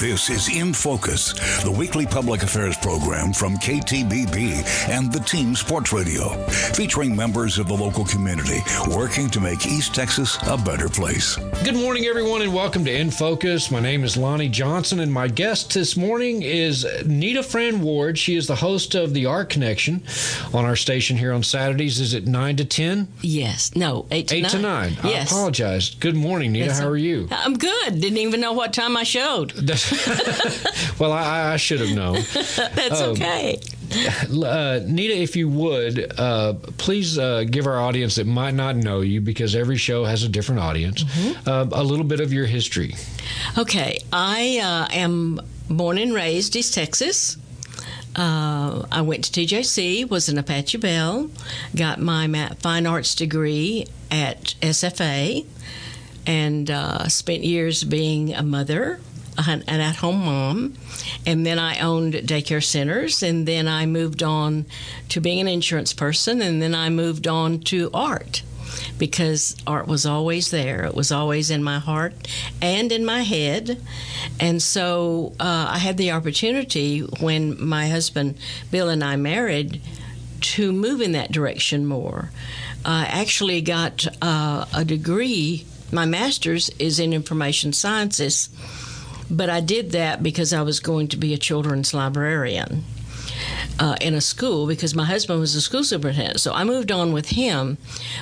This is In Focus, the weekly public affairs program from KTBB and the Team Sports Radio, featuring members of the local community working to make East Texas a better place. Good morning, everyone, and welcome to In Focus. My name is Lonnie Johnson, and my guest this morning is Nita Fran Ward. She is the host of the Art Connection on our station here on Saturdays. Is it 9 to 10? Yes. No, 8 to 8 9. to 9. Yes. I apologize. Good morning, Nita. That's How are you? I'm good. Didn't even know what time I showed. well, I, I should have known. That's Um, okay. Uh, Nita, if you would, uh, please uh, give our audience that might not know you, because every show has a different audience, Mm-hmm. uh, a little bit of your history. Okay. I uh, am born and raised East Texas. Uh, I went to TJC, was an Apache Belle, got my fine arts degree at SFA, and uh, spent years being a mother, an at home mom. And then I owned daycare centers, and then I moved on to being an insurance person, and then I moved on to art because art was always there. It was always in my heart and in my head. And so uh, I had the opportunity when my husband Bill and I married to move in that direction more. I actually got uh, a degree. My master's is in information sciences, but I did that because I was going to be a children's librarian uh, in a school because my husband was a school superintendent. So I moved on with him,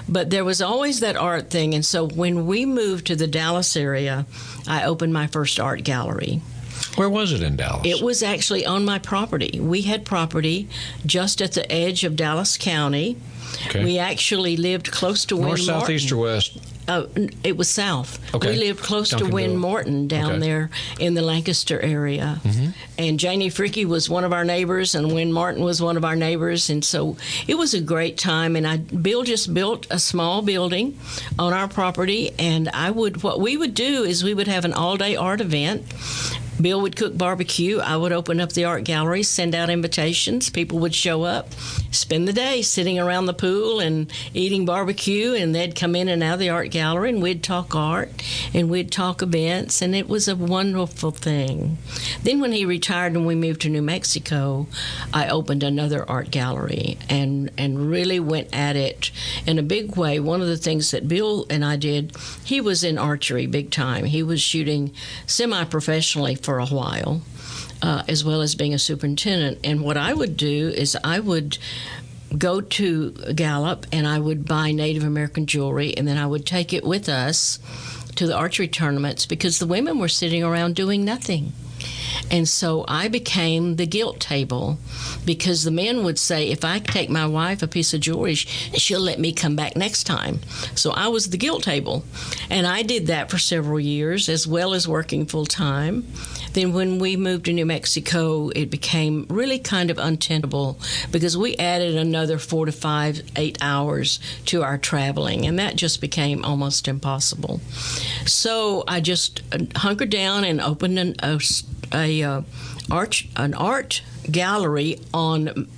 but there was always that art thing. And so when we moved to the Dallas area, I opened my first art gallery. Where was it in Dallas? It was actually on my property. We had property just at the edge of Dallas County. Okay. We actually lived close to North, Win south, Martin. east, or west? N- it was south. Okay. We lived close to Duncanville. Win Morton down Okay. Mm-hmm. there in the Lancaster area. And Janie Fricke was one of our neighbors, and Win Martin was one of our neighbors. And so it was a great time. And I, Bill just built a small building on our property. And I would, what we would do is we would have an all day art event. Bill would cook barbecue. I would open up the art gallery, send out invitations. People would show up, spend the day sitting around the pool and eating barbecue, and they'd come in and out of the art gallery, and we'd talk art and we'd talk events, and it was a wonderful thing. Then, when he retired and we moved to New Mexico, I opened another art gallery and and really went at it in a big way. One of the things that Bill and I did, he was in archery big time. He was shooting semi-professionally for a while, uh, as well as being a superintendent. And what I would do is I would go to Gallup and I would buy Native American jewelry, and then I would take it with us to the archery tournaments because the women were sitting around doing nothing. And so I became the guilt table because the men would say, if I take my wife a piece of jewelry, she'll let me come back next time. So I was the guilt table. And I did that for several years as well as working full time. Then when we moved to New Mexico, it became really kind of untenable because we added another four to five, eight hours to our traveling, and that just became almost impossible. So I just uh, hunkered down and opened an, a, a, uh, arch, an art gallery on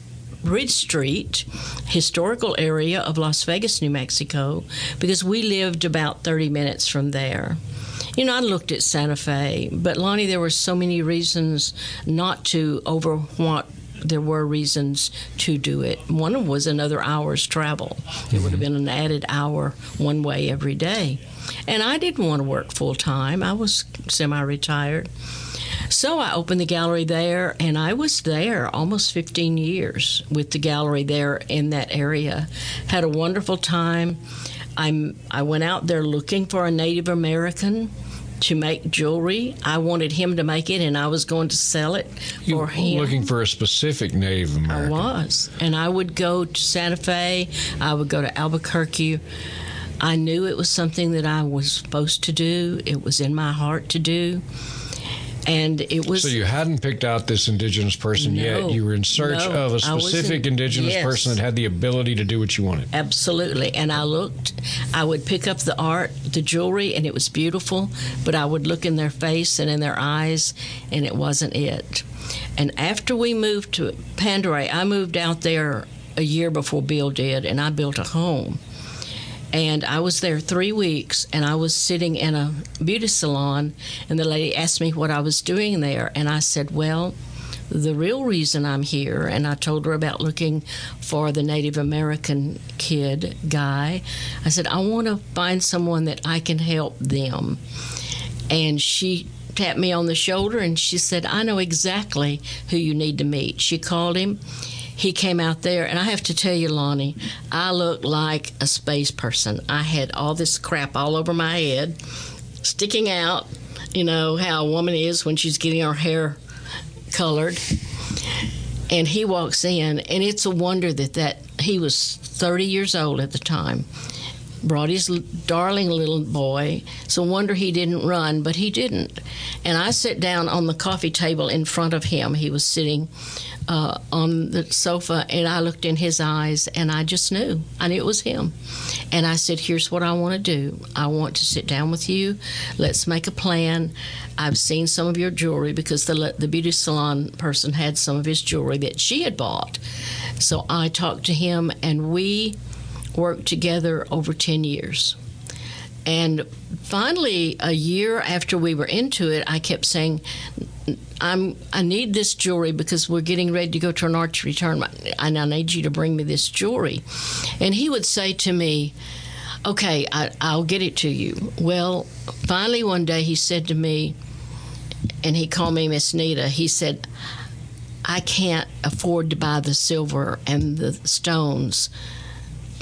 Bridge Street, historical area of Las Vegas, New Mexico, because we lived about 30 minutes from there. You know, I looked at Santa Fe, but Lonnie, there were so many reasons not to over what there were reasons to do it. One was another hour's travel. It would have been an added hour one way every day. And I didn't want to work full time. I was semi retired. So I opened the gallery there, and I was there almost 15 years with the gallery there in that area. Had a wonderful time. I'm, I went out there looking for a Native American to make jewelry. I wanted him to make it, and I was going to sell it You for were him. looking for a specific Native American. I was. And I would go to Santa Fe, I would go to Albuquerque. I knew it was something that I was supposed to do, it was in my heart to do. And it was. So you hadn't picked out this indigenous person yet. No, You were in search no. of a specific in- indigenous yes. person that had the ability to do what you wanted. Absolutely. And I looked, I would pick up the art, the jewelry, and it was beautiful, but I would look in their face and in their eyes, and it wasn't it. And after we moved to Pendaries, I moved out there a year before Bill did, and I built a home. And I was there three weeks, and I was sitting in a beauty salon, and the lady asked me what I was doing there, and I said, Well, the real reason I'm here, and I told her about looking for the Native American kid guy. I said, I want to find someone that I can help them. And she tapped me on the shoulder and she said, I know exactly who you need to meet. She called him. He came out there, and I have to tell you, Lonnie, I looked like a space person. I had all this crap all over my head, sticking out. You know how a woman is when she's getting her hair colored. And he walks in, and it's a wonder that, that he was 30 years old at the time. Brought his darling little boy. It's a wonder he didn't run, but he didn't. And I sat down on the coffee table in front of him. He was sitting uh, on the sofa, and I looked in his eyes, and I just knew. I knew it was him. And I said, Here's what I want to do I want to sit down with you. Let's make a plan. I've seen some of your jewelry because the, the beauty salon person had some of his jewelry that she had bought. So I talked to him, and we worked together over 10 years. And finally, a year after we were into it, I kept saying, I'm, I need this jewelry because we're getting ready to go to an archery tournament, and I need you to bring me this jewelry. And he would say to me, Okay, I, I'll get it to you. Well, finally, one day he said to me, and he called me Miss Nita, he said, I can't afford to buy the silver and the stones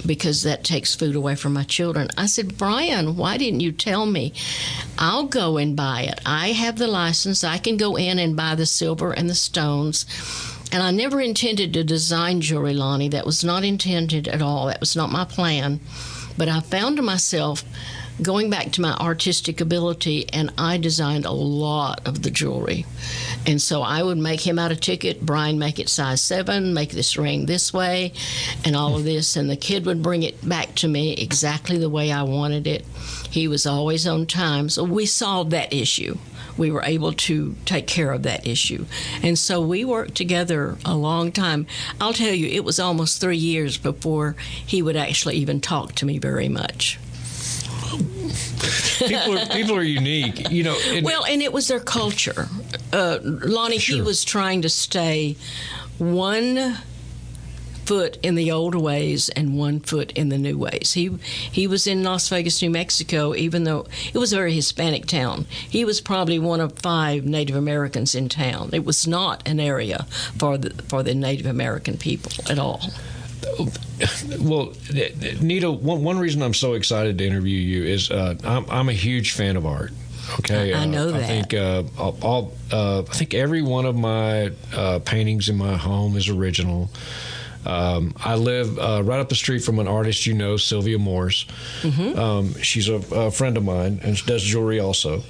because that takes food away from my children. I said, Brian, why didn't you tell me? I'll go and buy it. I have the license. I can go in and buy the silver and the stones. And I never intended to design jewelry, Lonnie. That was not intended at all. That was not my plan. But I found myself going back to my artistic ability, and I designed a lot of the jewelry. And so I would make him out a ticket, Brian make it size seven, make this ring this way, and all of this. And the kid would bring it back to me exactly the way I wanted it. He was always on time. So we solved that issue. We were able to take care of that issue. And so we worked together a long time. I'll tell you, it was almost three years before he would actually even talk to me very much people are people are unique, you know. And, well, and it was their culture. Uh, Lonnie, sure. he was trying to stay one foot in the old ways and one foot in the new ways. He he was in Las Vegas, New Mexico, even though it was a very Hispanic town. He was probably one of five Native Americans in town. It was not an area for the for the Native American people at all. Well, Nita, one, one reason I'm so excited to interview you is uh, I'm, I'm a huge fan of art. Okay, I know uh, that. I think uh, all, uh, I think every one of my uh, paintings in my home is original. Um, I live uh, right up the street from an artist you know, Sylvia Morse. Mm-hmm. Um, she's a, a, friend of mine and does jewelry also.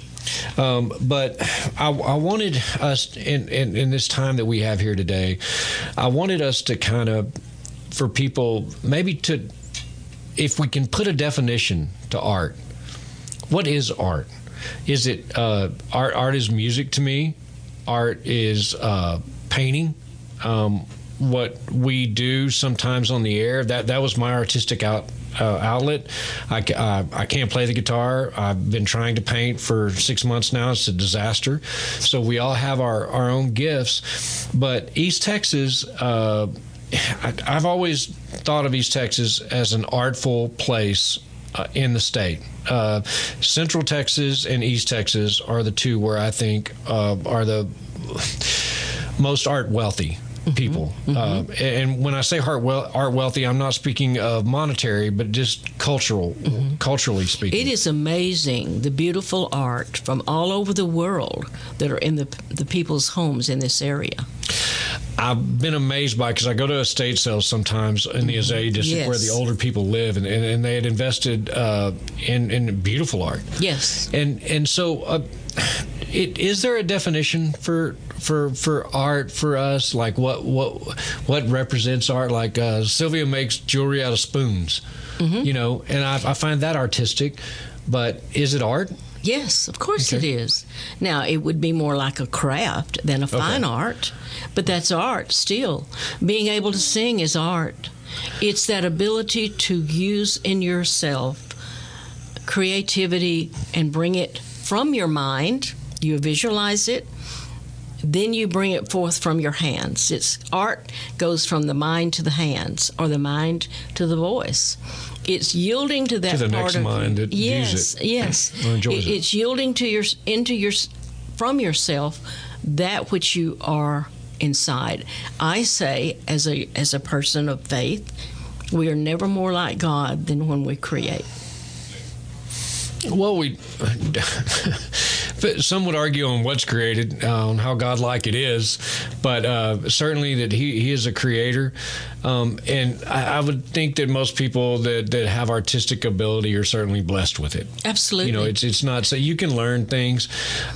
Um, but I, I, wanted us in, in, in this time that we have here today, I wanted us to kind of for people maybe to if we can put a definition to art what is art is it uh, art art is music to me art is uh, painting um, what we do sometimes on the air that that was my artistic out uh, outlet. I, uh, I can't play the guitar. I've been trying to paint for six months now. It's a disaster. So we all have our, our own gifts. But East Texas, uh, I, have always thought of East Texas as an artful place uh, in the state. Uh, Central Texas and East Texas are the two where I think uh, are the most art wealthy mm-hmm. people. Mm-hmm. Uh, and when I say art, well, art wealthy, I'm not speaking of monetary, but just cultural, mm-hmm. culturally speaking. It is amazing the beautiful art from all over the world that are in the the people's homes in this area. I've been amazed by because I go to estate sales sometimes in the Azalea district yes. where the older people live, and, and, and they had invested uh, in in beautiful art. Yes, and and so. Uh, it, is there a definition for for for art for us? Like what what what represents art? Like uh, Sylvia makes jewelry out of spoons, mm-hmm. you know, and I, I find that artistic. But is it art? Yes, of course okay. it is. Now, it would be more like a craft than a fine okay. art, but that's art still. Being able to sing is art. It's that ability to use in yourself creativity and bring it from your mind. You visualize it, then you bring it forth from your hands. It's art goes from the mind to the hands, or the mind to the voice. It's yielding to that to the part next of mind that yes, it yes. enjoys it. It's yielding to your into your from yourself that which you are inside. I say, as a as a person of faith, we are never more like God than when we create. Well, we some would argue on what's created, uh, on how godlike it is, but uh, certainly that he, he is a creator. Um, and I, I, would think that most people that, that have artistic ability are certainly blessed with it. Absolutely, you know, it's it's not so you can learn things,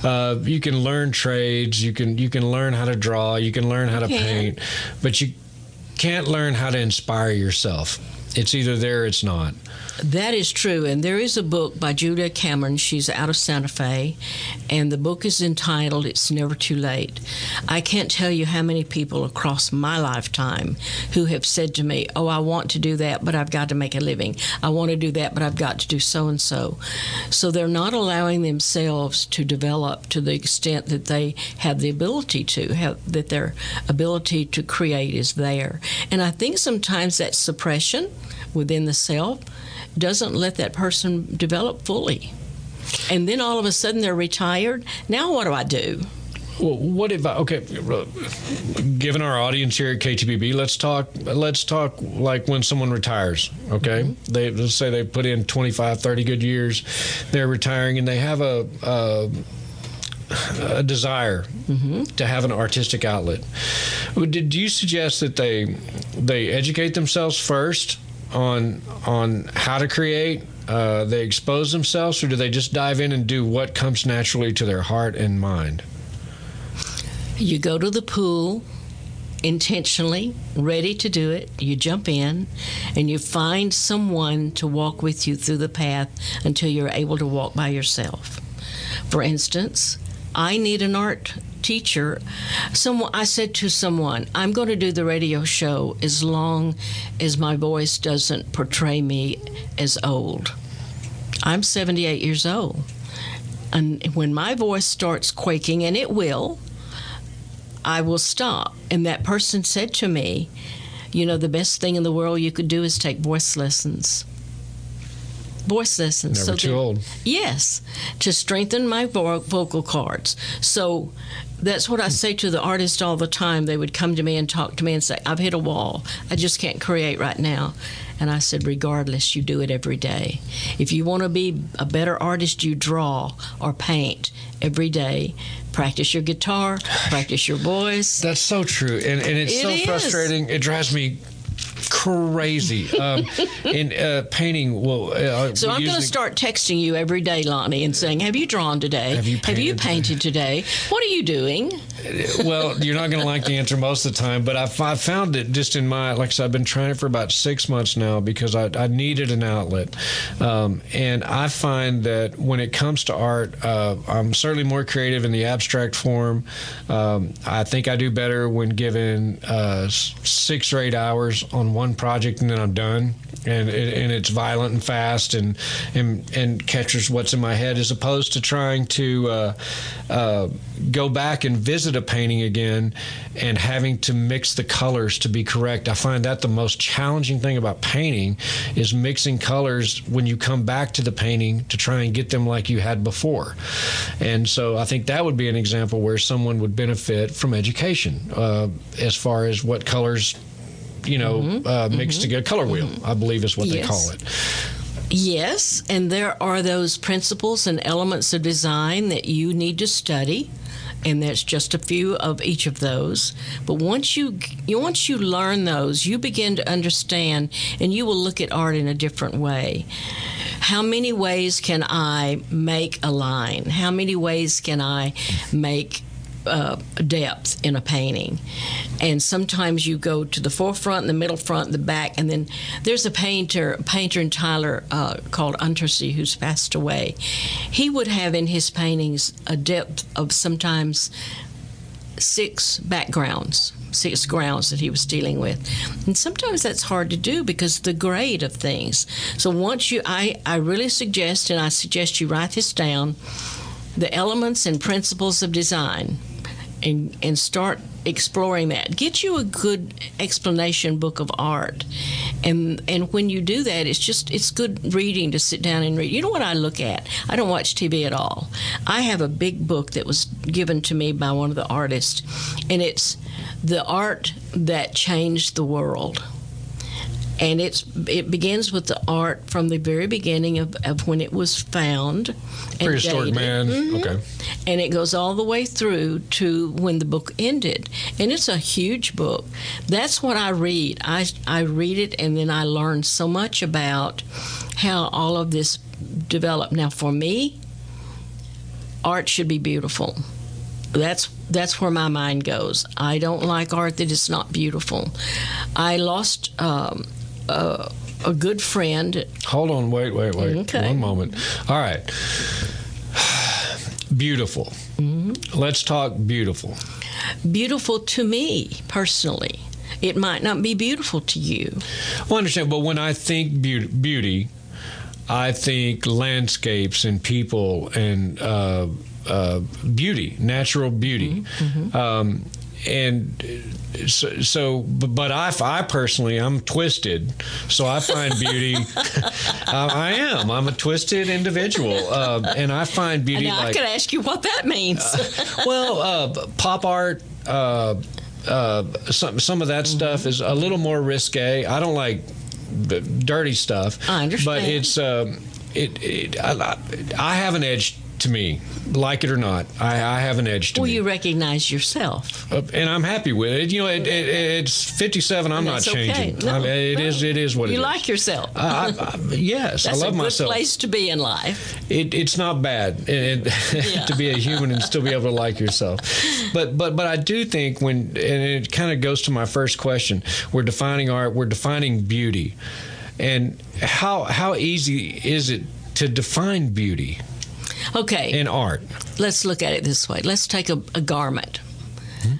uh, you can learn trades, you can you can learn how to draw, you can learn how to paint, but you can't learn how to inspire yourself. It's either there or it's not. That is true. And there is a book by Julia Cameron. She's out of Santa Fe. And the book is entitled It's Never Too Late. I can't tell you how many people across my lifetime who have said to me, Oh, I want to do that, but I've got to make a living. I want to do that, but I've got to do so and so. So they're not allowing themselves to develop to the extent that they have the ability to, have, that their ability to create is there. And I think sometimes that suppression within the self doesn't let that person develop fully. And then all of a sudden they're retired. Now what do I do? Well, what if I, okay, given our audience here at KTBB, let's talk, let's talk like when someone retires, okay? Mm-hmm. They, let's say they put in 25, 30 good years, they're retiring and they have a, a a desire mm-hmm. to have an artistic outlet. Did you suggest that they they educate themselves first on on how to create? Uh, they expose themselves, or do they just dive in and do what comes naturally to their heart and mind? You go to the pool intentionally, ready to do it. You jump in and you find someone to walk with you through the path until you're able to walk by yourself. For instance, I need an art teacher. Someone I said to someone, I'm going to do the radio show as long as my voice doesn't portray me as old. I'm 78 years old. And when my voice starts quaking, and it will, I will stop. And that person said to me, You know, the best thing in the world you could do is take voice lessons voice lessons. Never so too that, old. Yes, to strengthen my vo- vocal cords. So that's what I say to the artist all the time. They would come to me and talk to me and say, I've hit a wall. I just can't create right now. And I said, regardless, you do it every day. If you want to be a better artist, you draw or paint every day. Practice your guitar, practice your voice. That's so true. And, and it's it so is. frustrating. It drives me crazy. Um, in uh, painting, well, uh, so I'm going to start texting you every day, Lonnie, and saying, "Have you drawn today? Have you painted, Have you painted today? What are you doing?" well, you're not going to like the answer most of the time, but I've, I've, found it just in my, like I said, I've been trying it for about six months now because I, I needed an outlet. Um, and I find that when it comes to art, uh, I'm certainly more creative in the abstract form. Um, I think I do better when given uh, six or eight hours on one project and then I'm done. And, and it's violent and fast and, and, and catches what's in my head as opposed to trying to uh, uh go back and visit a painting again and having to mix the colors to be correct. I find that the most challenging thing about painting is mixing colors when you come back to the painting to try and get them like you had before. And so I think that would be an example where someone would benefit from education uh, as far as what colors you know, mm-hmm. uh, mixed mm-hmm. together. Color wheel. I believe, is what yes. they call it. Yes, and there are those principles and elements of design that you need to study and that's just a few of each of those. But once you once you learn those, you begin to understand, and you will look at art in a different way. How many ways can I make a line? How many ways can I make uh, depth in a painting. And sometimes you go to the forefront, the middle front, the back, and then there's a painter, painter in Tyler uh, called Untersee who's passed away. He would have in his paintings a depth of sometimes six backgrounds, six grounds that he was dealing with. And sometimes that's hard to do because the grade of things. So once you, I, I really suggest, and I suggest you write this down, the elements and principles of design and, and start exploring that. Get you a good explanation book of art. And and when you do that, it's just it's good reading to sit down and read. You know what I look at? I don't watch TV at all. I have a big book that was given to me by one of the artists, and it's the art that changed the world and it's it begins with the art from the very beginning of, of when it was found. Prehistoric man. Mm-hmm. Okay. And it goes all the way through to when the book ended, and it's a huge book. That's what I read. I I read it, and then I learn so much about how all of this developed. Now, for me, art should be beautiful. That's that's where my mind goes. I don't like art that is not beautiful. I lost um, a good friend. Hold on, wait, wait, wait. Okay. One moment. All right. beautiful. Mm-hmm. Let's talk beautiful. Beautiful to me personally. It might not be beautiful to you. Well, I understand, but when I think beauty, beauty I think landscapes and people and uh, uh, beauty, natural beauty. Mm-hmm. mm-hmm. Um, and so, so, but I, I personally, I'm twisted, so I find beauty. uh, I am. I'm a twisted individual, uh, and I find beauty. like, I could ask you what that means. uh, well, uh, pop art. Uh, uh, some some of that mm-hmm. stuff is a little more risque. I don't like dirty stuff. I understand, but it's it. it I, I have an edge to me, like it or not. I, I have an edge to well, me. you recognize yourself, uh, and I'm happy with it. You know, it, it, it's 57. I'm not changing. Okay. No, I mean, it no. is, It is what you like yourself. I, I, yes, I love myself. place to be in life. It, it's not bad yeah. to be a human and still be able to like yourself. But but but I do think when and it kind of goes to my first question. We're defining art. We're defining beauty, and how how easy is it to define beauty? Okay. In art. Let's look at it this way. Let's take a, a garment. Hmm?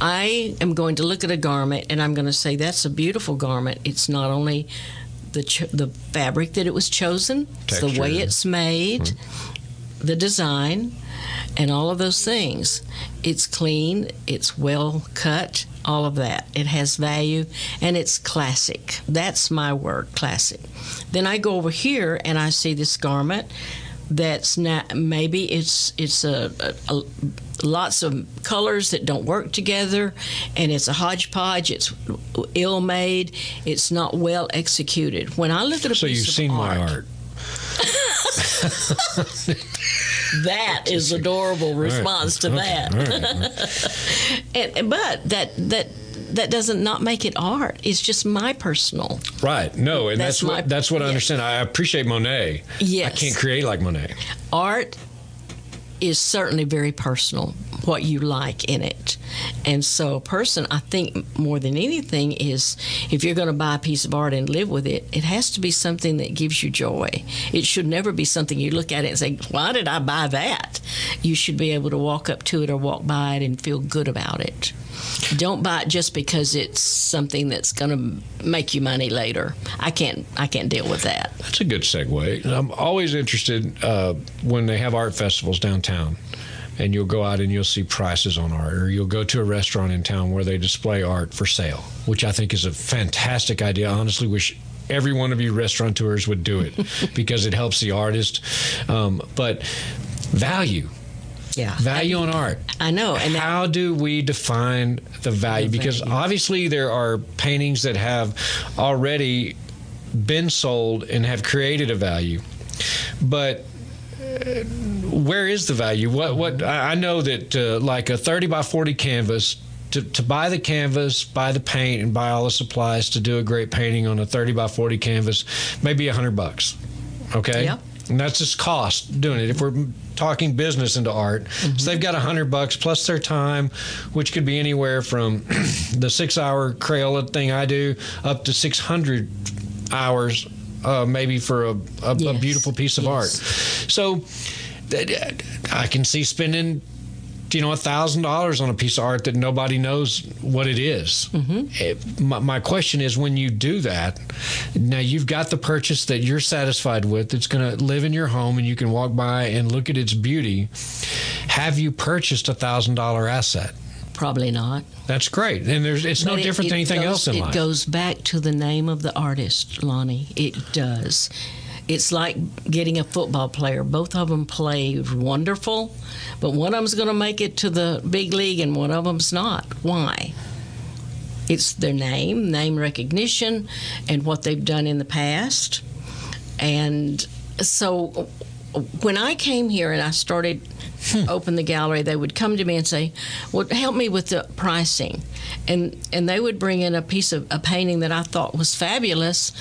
I am going to look at a garment and I'm going to say that's a beautiful garment. It's not only the ch- the fabric that it was chosen, it's the way it's made, hmm. the design, and all of those things. It's clean, it's well cut, all of that. It has value and it's classic. That's my word, classic. Then I go over here and I see this garment that's not maybe it's it's a, a, a, lots of colors that don't work together and it's a hodgepodge it's ill made it's not well executed when i look at a so piece you've seen art, my art that is adorable response right. to okay. that right. and, but that that that doesn't not make it art. It's just my personal. Right. No, and that's, that's what that's what I understand. I appreciate Monet. Yes. I can't create like Monet. Art is certainly very personal what you like in it. And so, a person, I think, more than anything, is if you're going to buy a piece of art and live with it, it has to be something that gives you joy. It should never be something you look at it and say, Why did I buy that? You should be able to walk up to it or walk by it and feel good about it. Don't buy it just because it's something that's going to make you money later. I can't. I can't deal with that. That's a good segue. I'm always interested uh, when they have art festivals downtown and you'll go out and you'll see prices on art, or you'll go to a restaurant in town where they display art for sale, which I think is a fantastic idea. I honestly wish every one of you restaurateurs would do it because it helps the artist. Um, but value. Yeah. Value on art. I know. And how do we define the value? Because value. obviously there are paintings that have already been sold and have created a value. But where is the value? What what I know that uh, like a 30 by 40 canvas to, to buy the canvas, buy the paint, and buy all the supplies to do a great painting on a 30 by 40 canvas, maybe a hundred bucks. Okay. Yeah. And that's just cost doing it. If we're talking business into art, mm-hmm. so they've got a hundred bucks plus their time, which could be anywhere from the six-hour Crayola thing I do up to six hundred hours uh, maybe for a, a, yes. a, beautiful piece of yes. art. So I can see spending you know, a thousand dollars on a piece of art that nobody knows what it is. Mm-hmm. It- my, my question is, when you do that, now you've got the purchase that you're satisfied with. It's going to live in your home, and you can walk by and look at its beauty. Have you purchased a thousand dollar asset? Probably not. That's great, and there's it's no it- different than anything goes- else in it life. It goes back to the name of the artist, Lonnie. It does. It's like getting a football player. Both of them play wonderful, but one of them's going to make it to the big league and one of them's not. Why? It's their name, name recognition, and what they've done in the past. And so when I came here and I started hmm. open the gallery, they would come to me and say, "Well, help me with the pricing," and and they would bring in a piece of a painting that I thought was fabulous.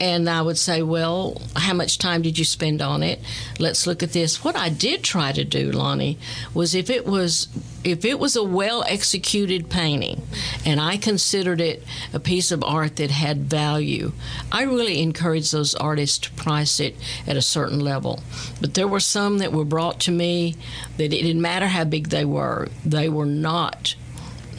And I would say, Well, how much time did you spend on it? Let's look at this. What I did try to do, Lonnie, was if it was if it was a well executed painting and I considered it a piece of art that had value, I really encouraged those artists to price it at a certain level. But there were some that were brought to me that it didn't matter how big they were, they were not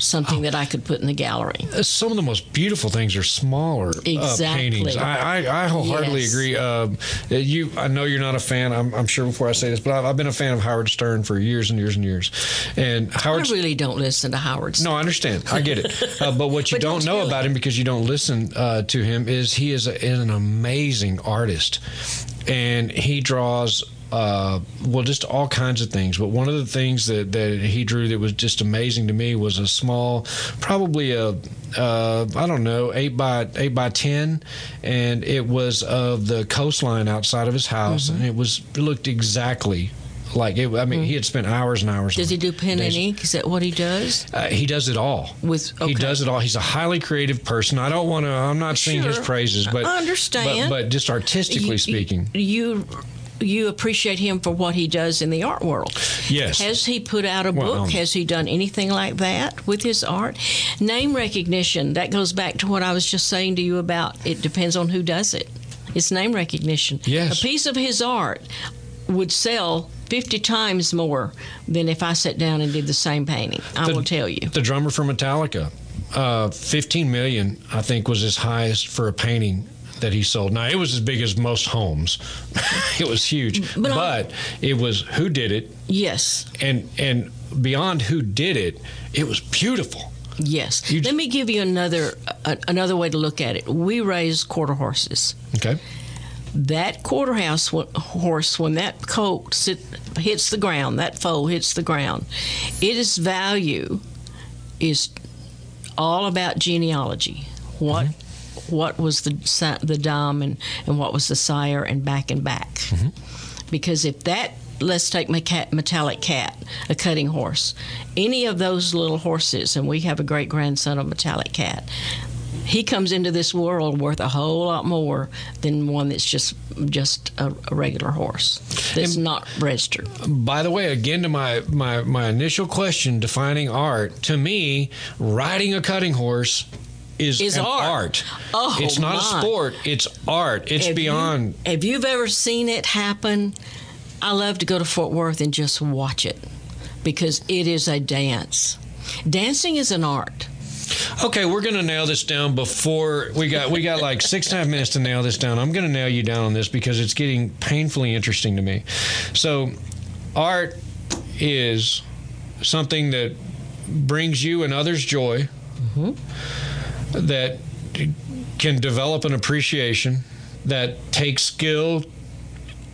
something that I could put in the gallery. Uh, some of the most beautiful things are smaller uh, paintings. I, I, I wholeheartedly Yes. agree. Uh, you, I know you're not a fan. I'm, I'm sure before I say this, but I've, I've been a fan of Howard Stern for years and years and years. And Howard, I really don't listen to Howard. Stern. No, I understand. I get it. Uh, but what you But don't know about him because you don't listen uh, to him is he is, a, is an amazing artist, and he draws. Uh, well, just all kinds of things. But one of the things that, that he drew that was just amazing to me was a small, probably a, uh, I don't know, eight by eight by ten, and it was of the coastline outside of his house, Mm-hmm. and it was it looked exactly like it. I mean, he had spent hours and hours. Does he do pen and ink? Is that what he does? Uh, he does it all. With He does it all. He's a highly creative person. I don't want to. I'm not singing his praises, but I understand. But, but just artistically You- speaking, you you appreciate him for what he does in the art world. yes. Has he put out a Well, book? um, Has he done anything like that with his art? Name recognition. That goes back to what I was just saying to you about. It depends on who does it. It's name recognition. Yes. A piece of his art would sell 50 times more than if I sat down and did the same painting. I The- will tell you. the drummer for Metallica, uh, 15 million, I think, was his highest for a painting that he sold. Now it was as big as most homes. it was huge, But but, it was who did it, Yes. and and beyond who did it, it was beautiful. Yes. You- Let me give you another uh, another way to look at it. We raise quarter horses. Okay. That quarter house horse, when that coat sit, hits the ground, that foal hits the ground, its value is all about genealogy. What mm-hmm. what was the the dam and, and what was the sire and back and back. Mm-hmm. Because if that let's take my cat, Metallic Cat, a cutting horse, any of those little horses, and we have a great grandson of Metallic Cat. He comes into this world worth a whole lot more than one that's just just a, a regular horse that's not registered. By the way, again to my, my my initial question, defining art. To me, riding a cutting horse is, Is an art. Oh, it's not my. a sport. It's art. It's you- beyond. if you've ever seen it happen, I love to go to Fort Worth and just watch it because it is a dance. Dancing is an art. Okay, we're gonna nail this down before we got we got like six and a half minutes to nail this down. I'm gonna nail you down on this because it's getting painfully interesting to me. So, art is something that brings you and others joy. Mm-hmm. That can develop an appreciation that takes skill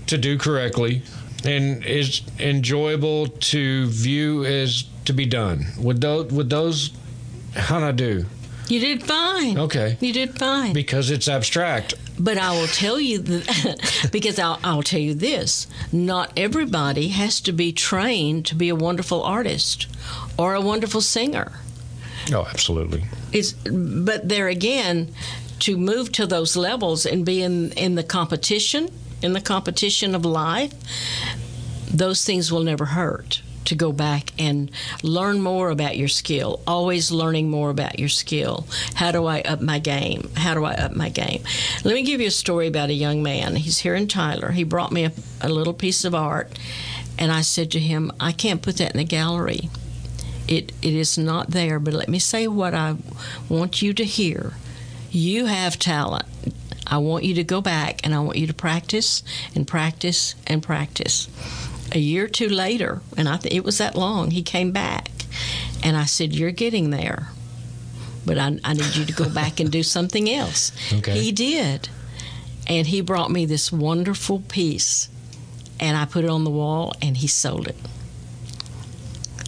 to do correctly and is enjoyable to view as to be done. Would those would those how'd I do? You did fine. Okay. You did fine. Because it's abstract. But I will tell you that because I'll, I'll tell you this: not everybody has to be trained to be a wonderful artist or a wonderful singer. Oh, absolutely. It's, but there again, to move to those levels and be in, in the competition, in the competition of life, those things will never hurt. To go back and learn more about your skill, always learning more about your skill. How do I up my game? How do I up my game? Let me give you a story about a young man. He's here in Tyler. He brought me a, a little piece of art, And I said to him, I can't put that in the gallery. It, it is not there, but let me say what I want you to hear. You have talent. I want you to go back and I want you to practice and practice and practice. A year or two later, and I th- it was that long, he came back. And I said, You're getting there, but I, I need you to go back and do something else. Okay. He did. And he brought me this wonderful piece, and I put it on the wall, and he sold it.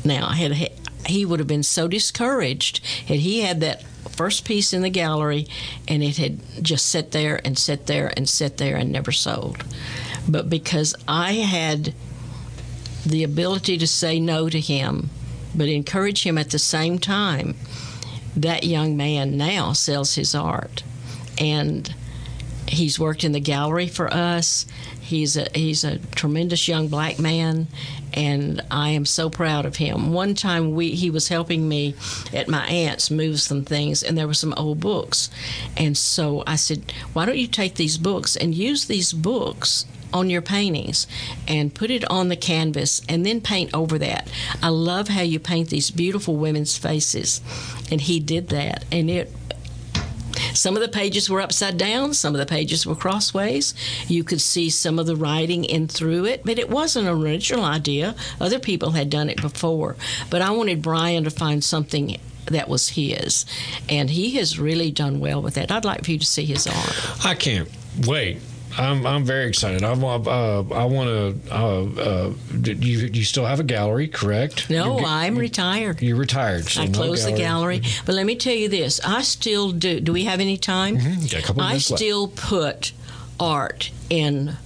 Now, I had he would have been so discouraged had he had that first piece in the gallery and it had just sat there and sat there and sat there and never sold. But because I had the ability to say no to him, but encourage him at the same time, that young man now sells his art. And he's worked in the gallery for us. He's a he's a tremendous young black man, and I am so proud of him. One time we he was helping me at my aunt's move some things, and there were some old books, and so I said, "Why don't you take these books and use these books?" On your paintings and put it on the canvas and then paint over that. I love how you paint these beautiful women's faces. And he did that. And it some of the pages were upside down, some of the pages were crossways. You could see some of the writing in through it, but it wasn't an original idea. Other people had done it before. But I wanted Brian to find something that was his, and he has really done well with that. I'd like for you to see his art. I can't wait. I'm I'm very excited. I want uh, I want to. Uh, uh, you you still have a gallery, correct? No, You're, I'm retired. You're retired. So I no closed the gallery, Mm-hmm. but let me tell you this: I still do. Do we have any time? Mm-hmm. Got a couple I still put art in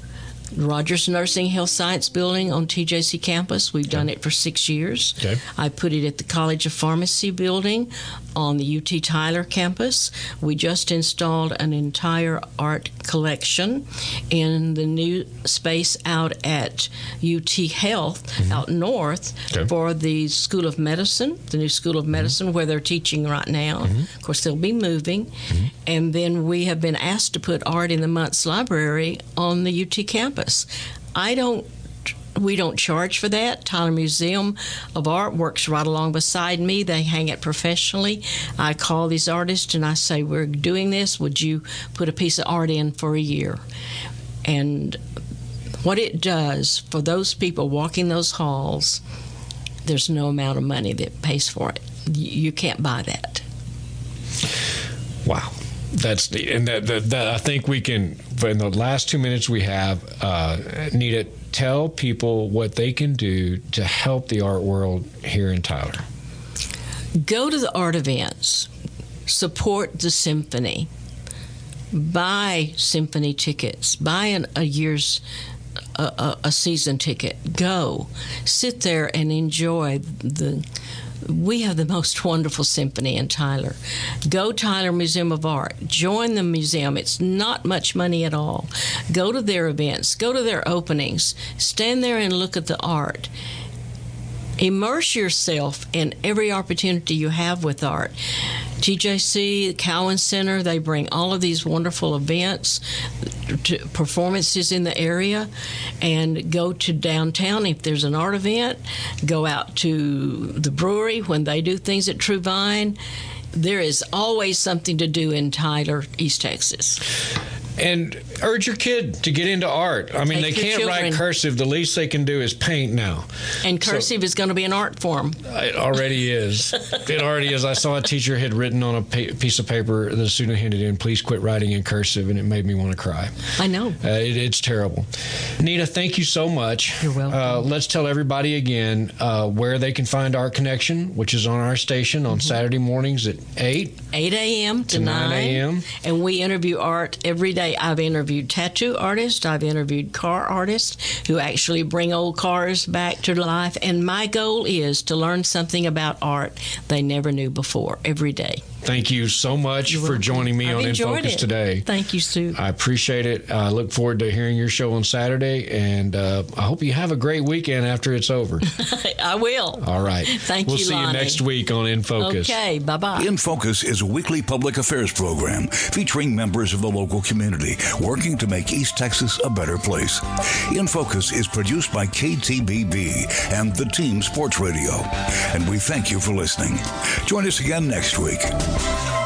Rogers Nursing Health Science Building on TJC campus. We've done it for six years. Okay. I put it at the College of Pharmacy building on the UT Tyler campus. We just installed an entire art collection in the new space out at UT Health mm-hmm. out north Mm-hmm. Okay. for the School of Medicine, the new School of mm-hmm. Medicine where they're teaching right now. Mm-hmm. Of course, they'll be moving. And then we have been asked to put art in the Muntz Library on the UT campus. I don't we don't charge for that. Tyler Museum of Art works right along beside me. They hang it professionally. I call these artists and I say, We're doing this. Would you put a piece of art in for a year? And what it does for those people walking those halls, there's no amount of money that pays for it. You can't buy that. Wow. That's the and that, that, I think we can in the last two minutes we have uh, need to tell people what they can do to help the art world here in Tyler. go to the art events, support the symphony, buy symphony tickets, buy an, a year's a, a, a season ticket. Go, sit there and enjoy the. We have the most wonderful symphony in Tyler. Go Tyler Museum of Art. Join the museum. It's not much money at all. Go to their events. Go to their openings. Stand there and look at the art immerse yourself in every opportunity you have with art. TJC, Cowan Center, they bring all of these wonderful events, performances in the area, and go to downtown if there's an art event. Go out to the brewery when they do things at True Vine. There is always something to do in Tyler, East Texas. And urge your kid to get into art. I mean, Take they can't write cursive. The least they can do is paint now. And cursive is going to be an art form. It already is. It already is. I saw a teacher had written on a pa- piece of paper the student handed in, "Please quit writing in cursive," and it made me want to cry. I know. Uh, it, it's terrible. Nita, thank you so much. You're welcome. Uh, let's tell everybody again uh, where they can find Art Connection, which is on our station Mm-hmm. on Saturday mornings at 8. 8 a.m. to, To 9 a.m.. And we interview art every day. I've interviewed tattoo artists, I've interviewed car artists who actually bring old cars back to life. And my goal is to learn something about art they never knew before every day. Thank you so much for joining me I've on In Focus it. today. Thank you, Sue. I appreciate it. I look forward to hearing your show on Saturday, and uh, I hope you have a great weekend after it's over. I will. All right. Thank you. we'll you, see you next week on In Focus. Okay, bye bye. In Focus is a weekly public affairs program featuring members of the local community working to make East Texas a better place. In Focus is produced by KTBB and the Team Sports Radio. And we thank you for listening. Join us again next week. Thank you.